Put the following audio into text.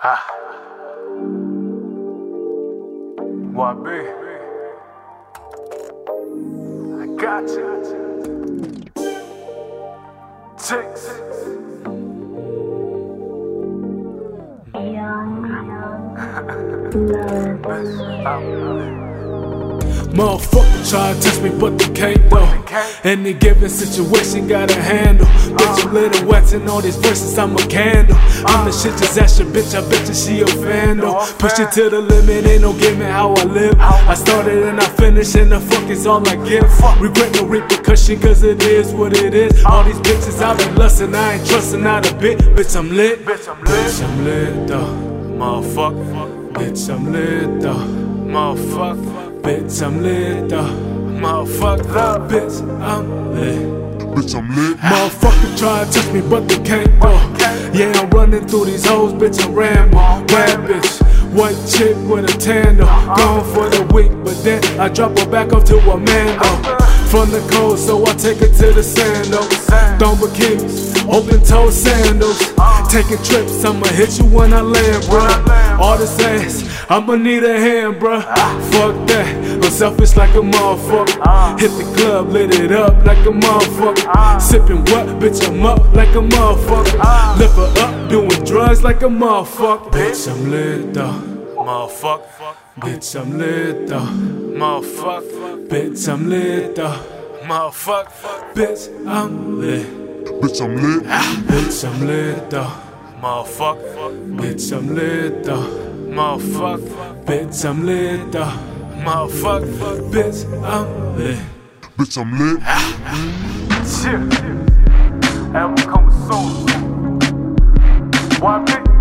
Ah. YB. I got you. CHeeKS. Motherfucker try to touch me, but they can't though. Any given situation, gotta handle. Little wet and all these verses, I'm a candle. I'm the shit, just ask your bitch, I bet you she a fan though. Push it to the limit, ain't no giving how I live. I started and I finished, and the fuck is all I give. Regret no repercussion, cause it is what it is. All these bitches out there lustin', I ain't trusting not a bit. Bitch, I'm lit. Bitch, I'm lit. Bitch, I'm lit though. Motherfucker. Bitch, I'm lit though. Motherfucker. Bitch, I'm lit though. Motherfucker. Bitch, I'm lit. Bitch, I'm lit. Motherfucker try to touch me, but they can't though. Yeah, I'm running through these hoes, bitch, I'm Rambo. Uh. Bad bitch. White chick with a tan though. Gone for the week, but then I drop her back off to a man though. From the coast, so I take her to the sand though. Thong bikinis, open toe sandals. Taking trips, I'ma hit you when I land, bruh. All this ass, I'ma need a hand, bruh. Fuck that, I'm selfish like a motherfucker. Uh. Hit the club, lit it up like a motherfucker. Uh. Sipping what, bitch, I'm up like a motherfucker. Uh. Lift her up, doing drugs like a motherfucker. Bitch, I'm lit though. Motherfucker. Bitch, I'm lit though. Motherfucker. Bitch, I'm lit though. Motherfucker. Bitch, I'm lit. Bitch, I'm lit. Bitch, I'm lit though. Motherfucker. Bitch, I'm lit though. Motherfucker. Bitch, I'm lit though. Motherfucker. Bitch, I'm lit. Bitch, I'm lit. Ah. Shit. Album coming soon. YB.